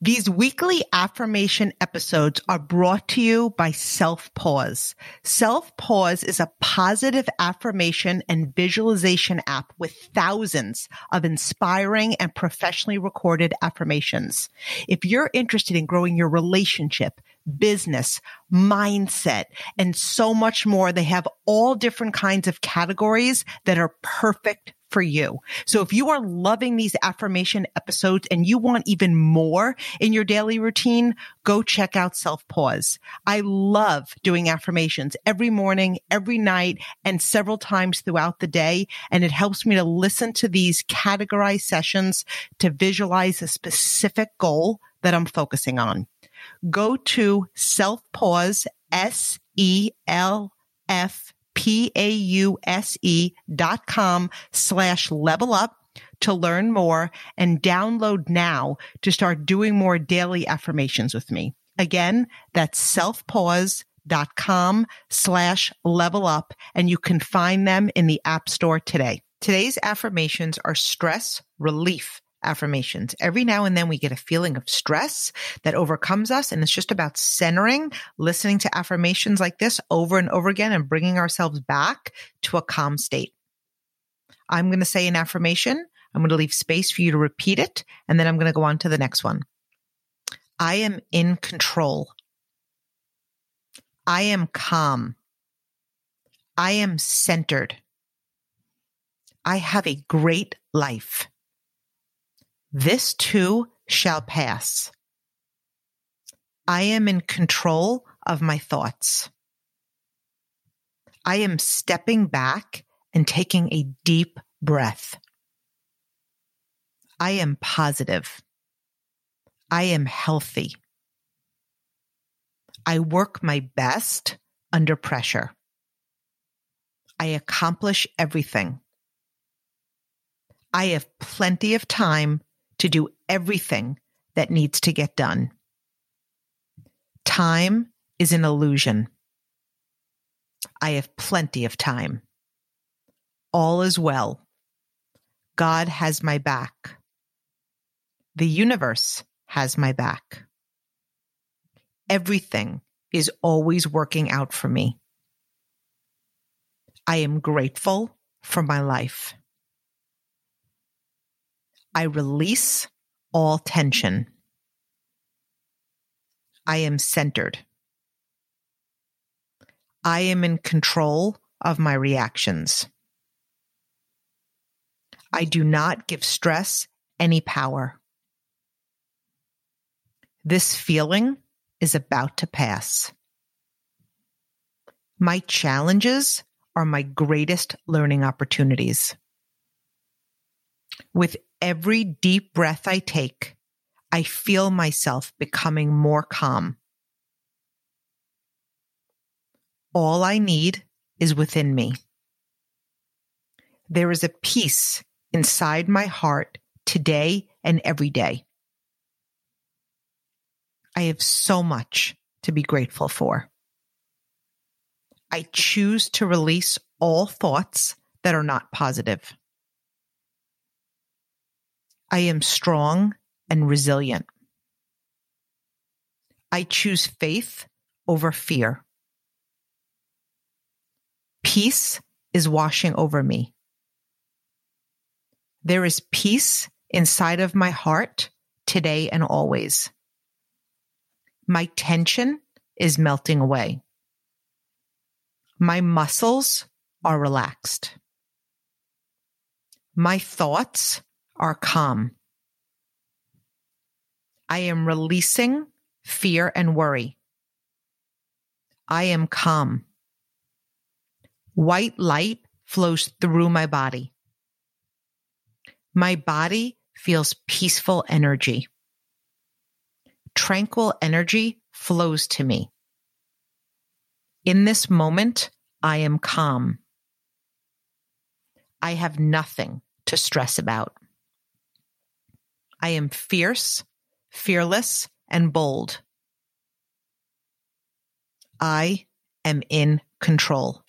These weekly affirmation episodes are brought to you by Selfpause. Self Pause is a positive affirmation and visualization app with thousands of inspiring and professionally recorded affirmations. If you're interested in growing your relationship, business, mindset, and so much more, they have all different kinds of categories that are perfect for you. So if you are loving these affirmation episodes and you want even more in your daily routine, go check out Selfpause. I love doing affirmations every morning, every night, and several times throughout the day. And it helps me to listen to these categorized sessions to visualize a specific goal that I'm focusing on. Go to Self Pause, S E L F P-A-U-S-E dot com slash level up to learn more and download now to start doing more daily affirmations with me. Again, that's selfpause.com slash level up and you can find them in the app store today. Today's affirmations are stress relief affirmations. Every now and then we get a feeling of stress that overcomes us. And it's just about centering, listening to affirmations like this over and over again and bringing ourselves back to a calm state. I'm going to say an affirmation. I'm going to leave space for you to repeat it. And then I'm going to go on to the next one. I am in control. I am calm. I am centered. I have a great life. This too shall pass. I am in control of my thoughts. I am stepping back and taking a deep breath. I am positive. I am healthy. I work my best under pressure. I accomplish everything. I have plenty of time to do everything that needs to get done. Time is an illusion. I have plenty of time. All is well. God has my back. The universe has my back. Everything is always working out for me. I am grateful for my life. I release all tension. I am centered. I am in control of my reactions. I do not give stress any power. This feeling is about to pass. My challenges are my greatest learning opportunities. With every deep breath I take, I feel myself becoming more calm. All I need is within me. There is a peace inside my heart today and every day. I have so much to be grateful for. I choose to release all thoughts that are not positive. I am strong and resilient. I choose faith over fear. Peace is washing over me. There is peace inside of my heart today and always. My tension is melting away. My muscles are relaxed. My thoughts are calm. I am releasing fear and worry. I am calm. White light flows through my body. My body feels peaceful energy. Tranquil energy flows to me. In this moment, I am calm. I have nothing to stress about. I am fierce, fearless, and bold. I am in control.